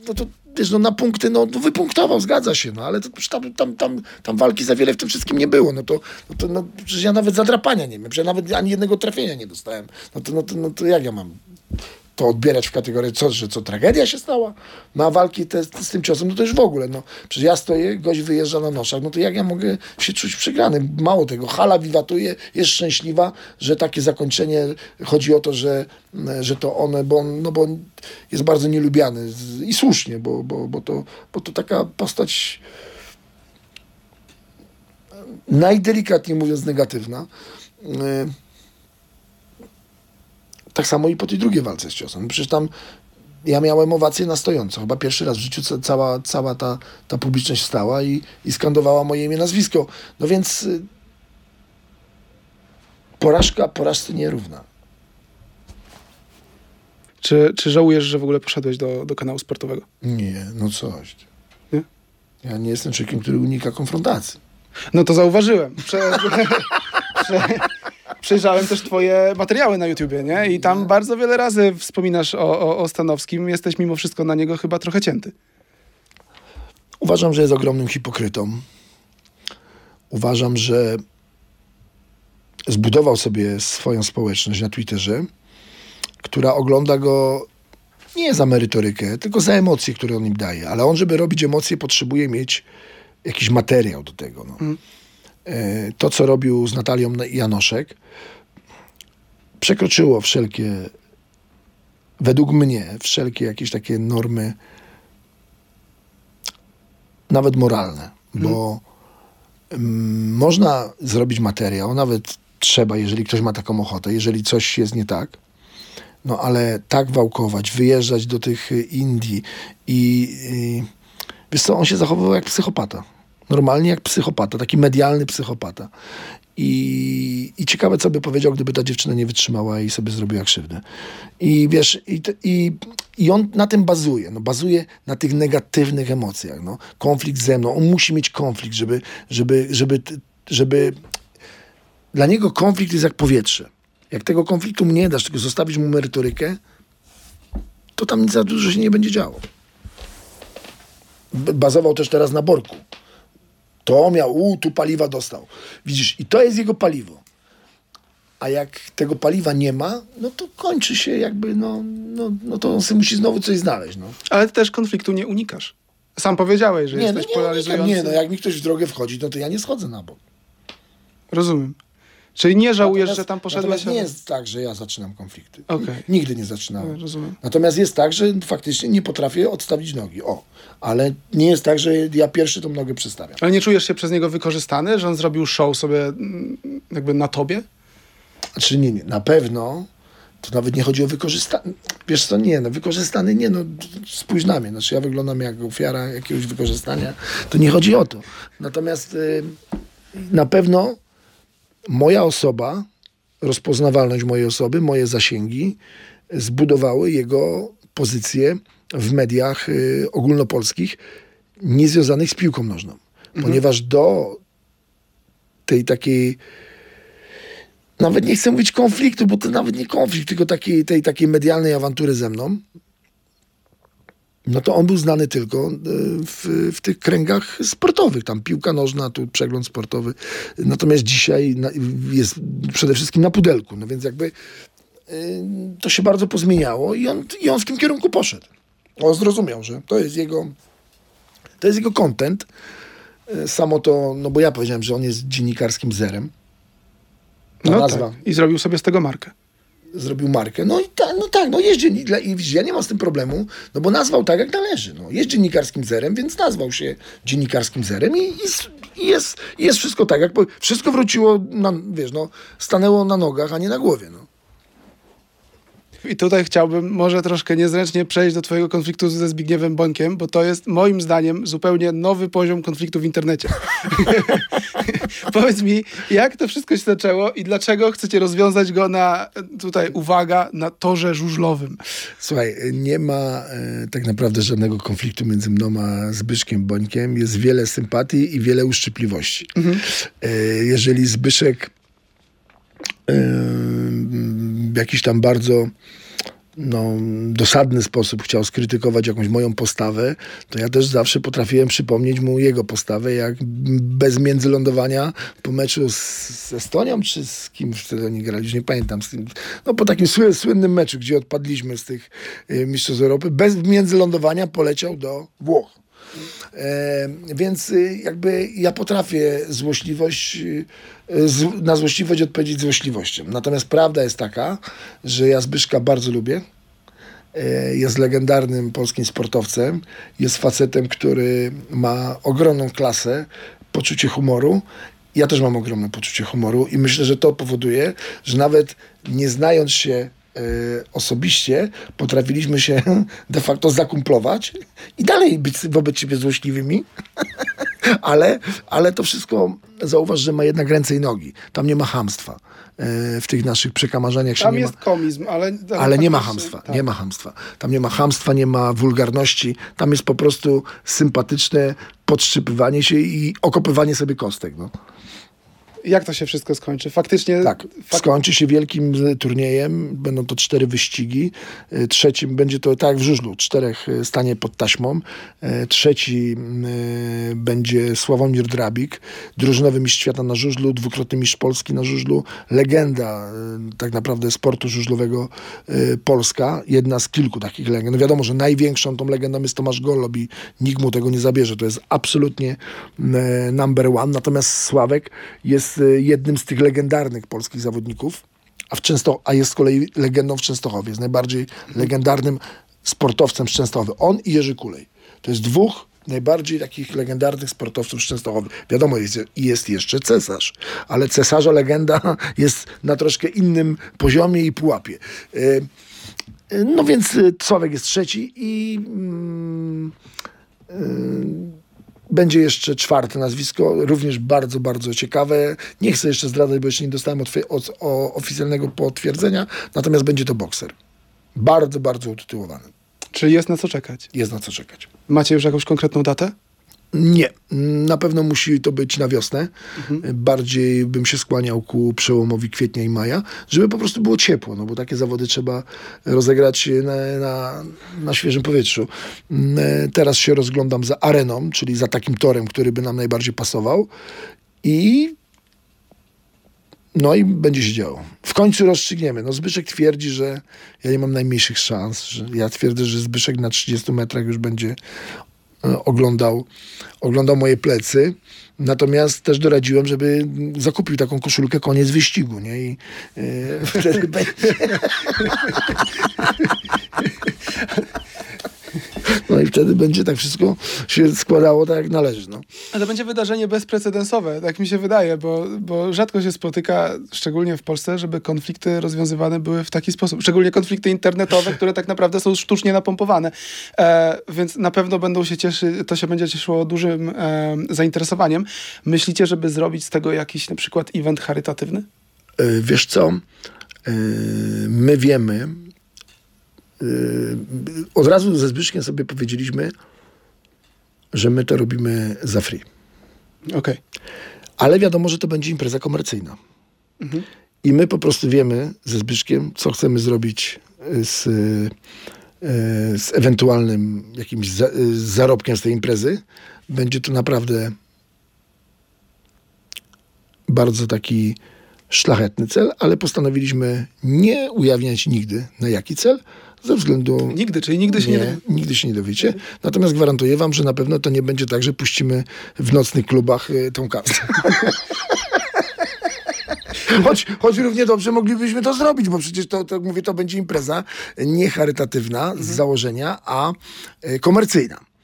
[SPEAKER 3] no to wiesz, no na punkty, no, no wypunktował, zgadza się, no ale to, tam, tam, tam, tam walki za wiele w tym wszystkim nie było, no to, no to no, przecież ja nawet zadrapania nie miałem, przecież ja nawet ani jednego trafienia nie dostałem, no to, no to, no to jak ja mam to odbierać w kategorię, co, że co, tragedia się stała? Na walki te, z tym ciosem, no to już w ogóle, no. Przecież ja stoję, gość wyjeżdża na noszach, no to jak ja mogę się czuć przegrany? Mało tego, hala wiwatuje, jest szczęśliwa, że takie zakończenie, chodzi o to, że, że to one, bo on, no bo on jest bardzo nielubiany i słusznie, bo, bo, bo, to, bo to taka postać najdelikatniej mówiąc negatywna. E, tak samo i po tej drugiej walce z ciosem. Przecież tam ja miałem owację na stojąco. Chyba pierwszy raz w życiu ca- cała, cała ta, ta publiczność wstała i, i skandowała moje imię, nazwisko. No więc y, porażka porażce nierówna.
[SPEAKER 2] Czy, czy żałujesz, że w ogóle poszedłeś do, do kanału sportowego?
[SPEAKER 3] Nie, no coś.
[SPEAKER 2] Nie?
[SPEAKER 3] Ja nie jestem człowiekiem, który unika konfrontacji.
[SPEAKER 2] No to zauważyłem. Prze, prze, przejrzałem też twoje materiały na YouTubie, nie? I tam bardzo wiele razy wspominasz o, o, o Stanowskim. Jesteś mimo wszystko na niego chyba trochę cięty.
[SPEAKER 3] Uważam, że jest ogromnym hipokrytą. Uważam, że zbudował sobie swoją społeczność na Twitterze, która ogląda go nie za merytorykę, tylko za emocje, które on im daje. Ale on, żeby robić emocje, potrzebuje mieć jakiś materiał do tego. No. E, To, co robił z Natalią Janoszek, przekroczyło wszelkie, według mnie, wszelkie jakieś takie normy nawet moralne, bo mm, można zrobić materiał, nawet trzeba, jeżeli ktoś ma taką ochotę, jeżeli coś jest nie tak, no ale tak wałkować, wyjeżdżać do tych Indii i, i wiesz co, on się zachowywał jak psychopata. Normalnie jak psychopata, taki medialny psychopata. I, I ciekawe, co by powiedział, gdyby ta dziewczyna nie wytrzymała i sobie zrobiła krzywdę. I wiesz, i, i, i on na tym bazuje. No, bazuje na tych negatywnych emocjach. No. Konflikt ze mną. On musi mieć konflikt, żeby, żeby, żeby, żeby... Dla niego konflikt jest jak powietrze. Jak tego konfliktu nie dasz, tylko zostawisz mu merytorykę, to tam nic za dużo się nie będzie działo. Bazował też teraz na Borku. To miał, u, tu paliwa dostał. Widzisz, i to jest jego paliwo. A jak tego paliwa nie ma, no to kończy się jakby, no, no, no to on sobie musi znowu coś znaleźć. No.
[SPEAKER 2] Ale ty też konfliktu nie unikasz. Sam powiedziałeś, że
[SPEAKER 3] Nie, no
[SPEAKER 2] jesteś
[SPEAKER 3] nie,
[SPEAKER 2] polaryzujący.
[SPEAKER 3] nie, no jak mi ktoś w drogę wchodzi, no to ja nie schodzę na bok.
[SPEAKER 2] Rozumiem. Czyli nie żałujesz,
[SPEAKER 3] Natomiast-
[SPEAKER 2] że tam poszedłeś?
[SPEAKER 3] Natomiast nie jest tak, że ja zaczynam konflikty.
[SPEAKER 2] Okej.
[SPEAKER 3] Nigdy nie zaczynałem.
[SPEAKER 2] Rozumiem.
[SPEAKER 3] Natomiast jest tak, że faktycznie nie potrafię odstawić nogi. O, ale nie jest tak, że ja pierwszy tą nogę przestawiam.
[SPEAKER 2] Ale nie czujesz się przez niego wykorzystany, że on zrobił show sobie mm, jakby na tobie?
[SPEAKER 3] Znaczy nie, nie, na pewno to nawet nie chodzi o wykorzystanie. Wiesz co, nie, no wykorzystany nie, no spójrz na mnie, znaczy ja wyglądam jak ofiara jakiegoś wykorzystania, to nie chodzi o to. Natomiast y, na pewno moja osoba, rozpoznawalność mojej osoby, moje zasięgi zbudowały jego pozycję w mediach y, ogólnopolskich niezwiązanych z piłką nożną. Ponieważ do tej takiej nawet nie chcę mówić konfliktu, bo to nawet nie konflikt, tylko takiej, tej takiej medialnej awantury ze mną, no to on był znany tylko e, w, w tych kręgach sportowych. Tam piłka nożna, tu przegląd sportowy. Natomiast dzisiaj jest przede wszystkim na pudelku. No więc jakby e, to się bardzo pozmieniało i on, i on w tym kierunku poszedł. On zrozumiał, że to jest jego to jest jego content. E, Samo to, no bo ja powiedziałem, że on jest dziennikarskim zerem. Ta
[SPEAKER 2] No
[SPEAKER 3] nazwa
[SPEAKER 2] tak. I zrobił sobie z tego markę.
[SPEAKER 3] Zrobił markę. No i ta, no tak, no jest dziennik, dla- i widzisz, ja nie mam z tym problemu, no bo nazwał tak, jak należy. No. Jest dziennikarskim zerem, więc nazwał się dziennikarskim zerem i, i, i jest, jest wszystko tak, jak wszystko wróciło, na, wiesz, no, stanęło na nogach, a nie na głowie. No.
[SPEAKER 2] I tutaj chciałbym może troszkę niezręcznie przejść do twojego konfliktu ze Zbigniewem Bońkiem, bo to jest moim zdaniem zupełnie nowy poziom konfliktu w internecie. Powiedz mi, jak to wszystko się zaczęło i dlaczego chcecie rozwiązać go na, tutaj uwaga, na torze żużlowym?
[SPEAKER 3] Słuchaj, nie ma e, tak naprawdę żadnego konfliktu między mną a Zbyszkiem Bońkiem. Jest wiele sympatii i wiele uszczypliwości. E, jeżeli Zbyszek w jakiś tam bardzo no, dosadny sposób chciał skrytykować jakąś moją postawę, to ja też zawsze potrafiłem przypomnieć mu jego postawę, jak bez międzylądowania po meczu z, z Estonią, czy z kim wtedy oni grali, już nie pamiętam. Kim, no po takim sły, słynnym meczu, gdzie odpadliśmy z tych y, mistrzostw Europy, bez międzylądowania poleciał do Włoch. E, więc y, jakby ja potrafię złośliwość, y, z, na złośliwość odpowiedzieć złośliwością. Natomiast prawda jest taka, że ja Zbyszka bardzo lubię. E, Jest legendarnym polskim sportowcem. Jest facetem, który ma ogromną klasę, poczucie humoru. Ja też mam ogromne poczucie humoru i myślę, że to powoduje, że nawet nie znając się osobiście, potrafiliśmy się de facto zakumplować i dalej być wobec siebie złośliwymi. ale, ale to wszystko zauważ, że ma jednak ręce i nogi. Tam nie ma hamstwa. E, W tych naszych przekamarzaniach się
[SPEAKER 2] Tam jest
[SPEAKER 3] ma.
[SPEAKER 2] komizm, ale...
[SPEAKER 3] Ale nie ma
[SPEAKER 2] faktycznie-
[SPEAKER 3] hamstwa,
[SPEAKER 2] tak.
[SPEAKER 3] nie ma hamstwa. Tam nie ma hamstwa, nie ma wulgarności. Tam jest po prostu sympatyczne podszczypywanie się i okopywanie sobie kostek. No.
[SPEAKER 2] Jak to się wszystko skończy? Faktycznie...
[SPEAKER 3] Tak,
[SPEAKER 2] Fak...
[SPEAKER 3] skończy się wielkim e, turniejem. Będą to cztery wyścigi. E, Trzecim będzie to tak jak w żużlu. Czterech e, stanie pod taśmą. Trzeci m, e, będzie Sławomir Drabik, drużynowy mistrz świata na żużlu, dwukrotny mistrz Polski na żużlu, legenda tak naprawdę sportu żużlowego Polska. Jedna z kilku takich legend. No wiadomo, że największą tą legendą jest Tomasz Golob i nikt mu tego nie zabierze. To jest absolutnie m, e, number one. Natomiast Sławek jest e, jednym z tych legendarnych polskich zawodników, a, w Często, a jest z kolei legendą w Częstochowie. Jest najbardziej legendarnym sportowcem z Częstochowy. On i Jerzy Kulej. To jest dwóch najbardziej takich legendarnych sportowców z Częstochowy. Wiadomo, jest, jest jeszcze cesarz, ale cesarza legenda jest na troszkę innym poziomie i pułapie. E, e, No więc Sławek jest trzeci i mm, będzie jeszcze czwarte nazwisko, również bardzo, bardzo ciekawe. Nie chcę jeszcze zdradzać, bo jeszcze nie dostałem od, o, oficjalnego potwierdzenia, natomiast będzie to bokser. Bardzo, bardzo utytułowany.
[SPEAKER 2] Czyli jest na co czekać.
[SPEAKER 3] Jest na co czekać.
[SPEAKER 2] Macie już jakąś konkretną datę?
[SPEAKER 3] Nie, na pewno musi to być na wiosnę. Bardziej bym się skłaniał ku przełomowi kwietnia i maja, żeby po prostu było ciepło, no bo takie zawody trzeba rozegrać na, na, na świeżym powietrzu. Mm, Teraz się rozglądam za areną, czyli za takim torem, który by nam najbardziej pasował i No i będzie się działo. W końcu rozstrzygniemy. No Zbyszek twierdzi, że ja nie mam najmniejszych szans. Że ja twierdzę, że Zbyszek na 30 metrach już będzie e, oglądał, oglądał moje plecy. Natomiast też doradziłem, żeby zakupił taką koszulkę koniec wyścigu, nie? I e, wtedy będzie... No i wtedy będzie tak wszystko się składało tak, jak należy. No.
[SPEAKER 2] Ale to będzie wydarzenie bezprecedensowe, tak mi się wydaje, bo, bo rzadko się spotyka, szczególnie w Polsce, żeby konflikty rozwiązywane były w taki sposób. Szczególnie konflikty internetowe, które tak naprawdę są sztucznie napompowane. E, więc na pewno będą się cieszy, to się będzie cieszyło dużym e, zainteresowaniem. Myślicie, żeby zrobić z tego jakiś na przykład event charytatywny?
[SPEAKER 3] E, wiesz co? E, my wiemy, od razu ze Zbyszkiem sobie powiedzieliśmy, że my to robimy za free.
[SPEAKER 2] Okej. Okay.
[SPEAKER 3] Ale wiadomo, że to będzie impreza komercyjna. Mhm. I my po prostu wiemy ze Zbyszkiem, co chcemy zrobić z, z ewentualnym jakimś za, z zarobkiem z tej imprezy. Będzie to naprawdę bardzo taki szlachetny cel, ale postanowiliśmy nie ujawniać nigdy na jaki cel, ze względu...
[SPEAKER 2] Nigdy, czyli nigdy się
[SPEAKER 3] nie,
[SPEAKER 2] nie,
[SPEAKER 3] Nigdy się nie dowiecie. Natomiast gwarantuję wam, że na pewno to nie będzie tak, że puścimy w nocnych klubach y, tą kasę. choć, choć równie dobrze moglibyśmy to zrobić, bo przecież to, to mówię, to będzie impreza nie charytatywna z mhm. założenia, a y, komercyjna.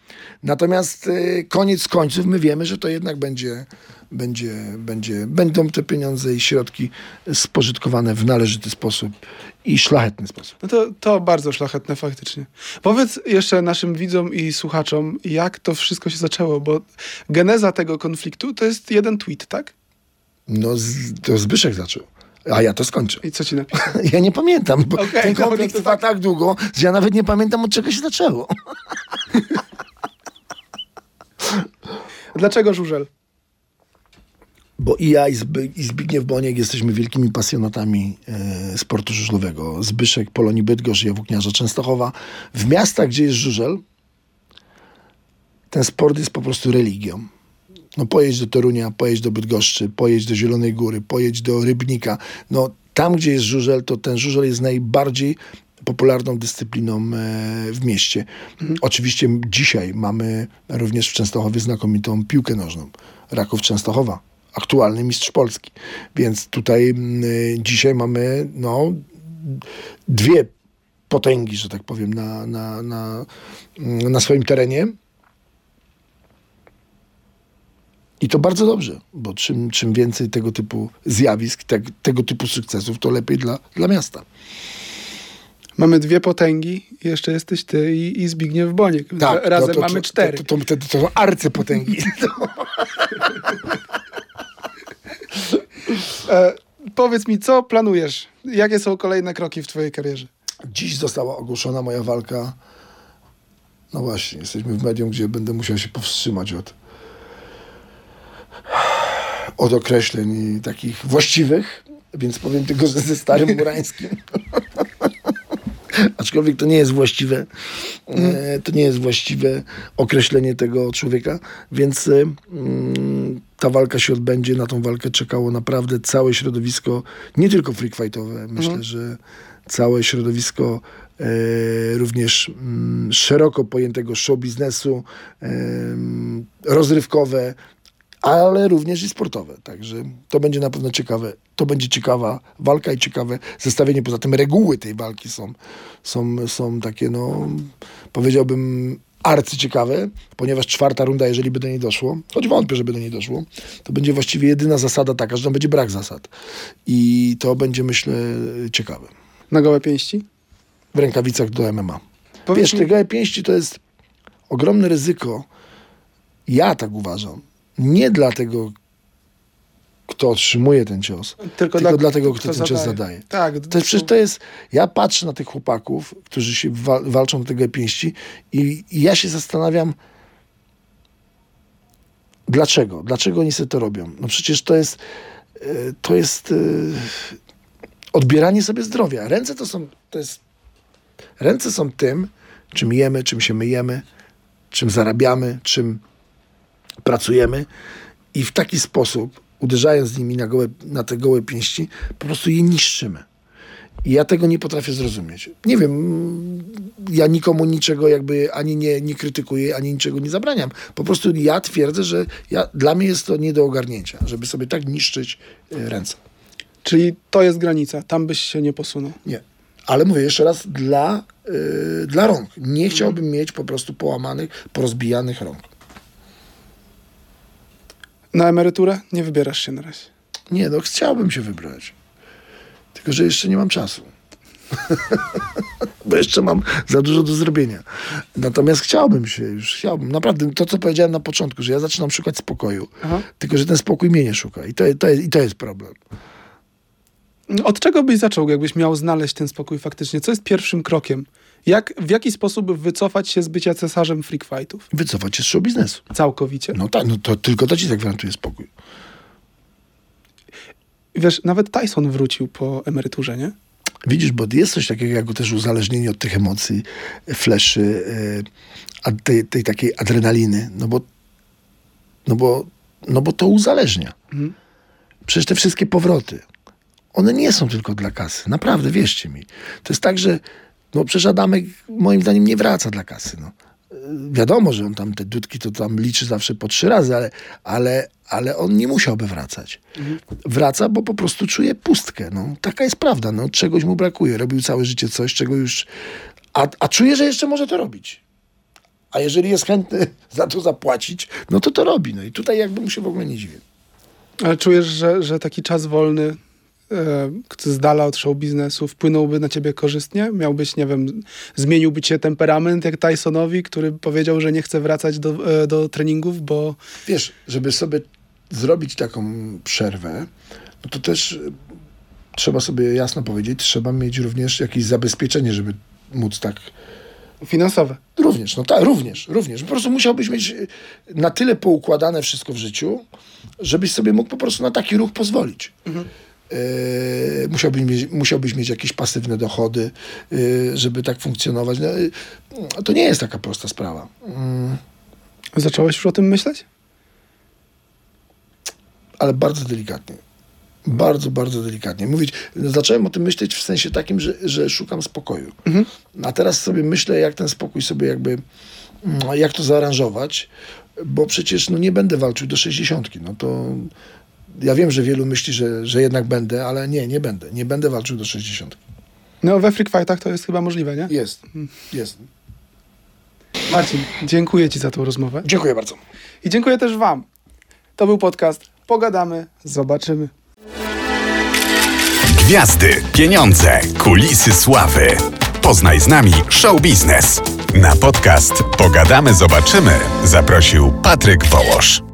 [SPEAKER 3] Natomiast y, koniec końców my wiemy, że to jednak będzie, będzie, będzie, będą te pieniądze i środki spożytkowane w należyty sposób i szlachetny sposób.
[SPEAKER 2] No to, to bardzo szlachetne faktycznie. Powiedz jeszcze naszym widzom i słuchaczom, jak to wszystko się zaczęło, bo geneza tego konfliktu to jest jeden tweet, tak?
[SPEAKER 3] No, to Zbyszek zaczął. A ja to skończę.
[SPEAKER 2] I co ci napisał?
[SPEAKER 3] Ja nie pamiętam, bo okay, ten konflikt trwa tak... tak długo, że ja nawet nie pamiętam, od czego się zaczęło.
[SPEAKER 2] Dlaczego żużel?
[SPEAKER 3] Bo i ja, i, i Zbigniew Boniek jesteśmy wielkimi pasjonatami e, sportu żużlowego. Zbyszek, Polonii Bydgoszcz, Włókniarza Częstochowa. W miastach, gdzie jest żużel, ten sport jest po prostu religią. No pojedź do Torunia, pojedź do Bydgoszczy, pojedź do Zielonej Góry, pojedź do Rybnika. No tam, gdzie jest żużel, to ten żużel jest najbardziej popularną dyscypliną e, w mieście. Mhm. Oczywiście dzisiaj mamy również w Częstochowie znakomitą piłkę nożną. Raków Częstochowa, aktualny mistrz Polski. Więc tutaj e, dzisiaj mamy no, dwie potęgi, że tak powiem, na, na, na, na swoim terenie. I to bardzo dobrze, bo czym, czym więcej tego typu zjawisk, te, tego typu sukcesów, to lepiej dla, dla miasta.
[SPEAKER 2] Mamy dwie potęgi, jeszcze jesteś ty i, i Zbigniew Boniek. Tak, Razem to, to, mamy cztery.
[SPEAKER 3] To, to, to, są arcypotęgi.
[SPEAKER 2] e, powiedz mi, co planujesz? Jakie są kolejne kroki w twojej karierze?
[SPEAKER 3] Dziś została ogłoszona moja walka. No właśnie, jesteśmy w medium, gdzie będę musiał się powstrzymać od od określeń takich właściwych, więc powiem tylko, że ze starym Murańskim. Aczkolwiek to nie jest właściwe, e, to nie jest właściwe określenie tego człowieka, więc e, mm, ta walka się odbędzie. Na tą walkę czekało naprawdę całe środowisko, nie tylko freakfightowe. Myślę, mhm. że całe środowisko e, również mm, szeroko pojętego show biznesu, rozrywkowe, ale również i sportowe. Także to będzie na pewno ciekawe. To będzie ciekawa walka i ciekawe zestawienie. Poza tym reguły tej walki są, są, są takie, no, powiedziałbym, arcyciekawe, ponieważ czwarta runda, jeżeli by do niej doszło, choć wątpię, żeby do niej doszło, to będzie właściwie jedyna zasada taka, że tam będzie brak zasad. I to będzie, myślę, ciekawe.
[SPEAKER 2] Na gołe pięści?
[SPEAKER 3] W rękawicach do MMA. Powiedz Wiesz, mi... te gołe pięści to jest ogromne ryzyko. Ja tak uważam nie dla tego, kto otrzymuje ten cios, tylko, tylko dla, dlatego, kto, kto ten cios zadaje. Tak, to, jest, przecież to jest, ja patrzę na tych chłopaków, którzy się wa walczą do tego pięści i, i ja się zastanawiam, dlaczego? Dlaczego oni sobie to robią? No przecież to jest, e, to jest e, odbieranie sobie zdrowia. Ręce to są, to jest, ręce są tym, czym jemy, czym się myjemy, czym zarabiamy, czym pracujemy i w taki sposób uderzając z nimi na, gołe, na te gołe pięści, po prostu je niszczymy. I ja tego nie potrafię zrozumieć. Nie wiem, ja nikomu niczego jakby ani nie, nie krytykuję, ani niczego nie zabraniam. Po prostu ja twierdzę, że ja, dla mnie jest to nie do ogarnięcia, żeby sobie tak niszczyć y, ręce.
[SPEAKER 2] Czyli to jest granica, tam byś się nie posunął.
[SPEAKER 3] Nie. Ale mówię jeszcze raz, dla, y, dla rąk. Nie chciałbym mieć po prostu połamanych, porozbijanych rąk.
[SPEAKER 2] Na emeryturę nie wybierasz się na razie.
[SPEAKER 3] Nie, no chciałbym się wybrać. Tylko, że jeszcze nie mam czasu. Bo jeszcze mam za dużo do zrobienia. Natomiast chciałbym się, już chciałbym. Naprawdę, to co powiedziałem na początku, że ja zaczynam szukać spokoju.
[SPEAKER 2] Aha.
[SPEAKER 3] Tylko, że ten spokój mnie nie szuka. I to, to, jest, i to jest problem.
[SPEAKER 2] Od czego byś zaczął, jakbyś miał znaleźć ten spokój faktycznie? Co jest pierwszym krokiem? Jak, w jaki sposób wycofać się z bycia cesarzem freak fightów?
[SPEAKER 3] Wycofać się z show biznesu.
[SPEAKER 2] Całkowicie.
[SPEAKER 3] No tak, no to tylko to ci zagwarantuje spokój.
[SPEAKER 2] Wiesz, nawet Tyson wrócił po emeryturze, nie?
[SPEAKER 3] Widzisz, bo jest coś takiego jak też uzależnienie od tych emocji, fleszy, e, tej, tej takiej adrenaliny, no bo, no bo, no bo to uzależnia. Przecież te wszystkie powroty, one nie są tylko dla kasy. Naprawdę, wierzcie mi. To jest tak, że no przecież Adamek moim zdaniem nie wraca dla kasy. No. Wiadomo, że on tam te dudki to tam liczy zawsze po trzy razy, ale, ale, ale on nie musiałby wracać. Wraca, bo po prostu czuje pustkę. No. Taka jest prawda. No. Czegoś mu brakuje. Robił całe życie coś, czego już... A, a czuje, że jeszcze może to robić. A jeżeli jest chętny za to zapłacić, no to to robi. No i tutaj jakby mu się w ogóle nie dziwię.
[SPEAKER 2] Ale czujesz, że, że taki czas wolny z dala od show biznesu wpłynąłby na ciebie korzystnie? Miałbyś, nie wiem, zmieniłby cię temperament jak Tysonowi, który powiedział, że nie chce wracać do, e, do treningów, bo
[SPEAKER 3] Wiesz, żeby sobie zrobić taką przerwę, no to też y, trzeba sobie jasno powiedzieć, trzeba mieć również jakieś zabezpieczenie, żeby móc tak
[SPEAKER 2] finansowe.
[SPEAKER 3] Również, no tak, również, również. Po prostu musiałbyś mieć na tyle poukładane wszystko w życiu, żebyś sobie mógł po prostu na taki ruch pozwolić. Yy, musiałbyś, mieć, musiałbyś mieć jakieś pasywne dochody, yy, żeby tak funkcjonować. No, yy, to nie jest taka prosta sprawa. Yy,
[SPEAKER 2] Zacząłeś już o tym myśleć?
[SPEAKER 3] ale bardzo delikatnie. Bardzo, bardzo delikatnie. Mówić, zacząłem o tym myśleć w sensie takim, że, że szukam spokoju. A teraz sobie myślę, jak ten spokój sobie jakby, mm, jak to zaaranżować, bo przecież no, nie będę walczył do 60. No to ja wiem, że wielu myśli, że, że jednak będę, ale nie, nie będę. Nie będę walczył do 60.
[SPEAKER 2] No we freak fightach to jest chyba możliwe, nie?
[SPEAKER 3] Jest, jest.
[SPEAKER 2] Marcin, dziękuję ci za tą rozmowę.
[SPEAKER 3] Dziękuję bardzo.
[SPEAKER 2] I dziękuję też wam. To był podcast Pogadamy, zobaczymy.
[SPEAKER 1] Gwiazdy, pieniądze, kulisy sławy. Poznaj z nami show biznes. Na podcast Pogadamy, zobaczymy zaprosił Patryk Wołosz.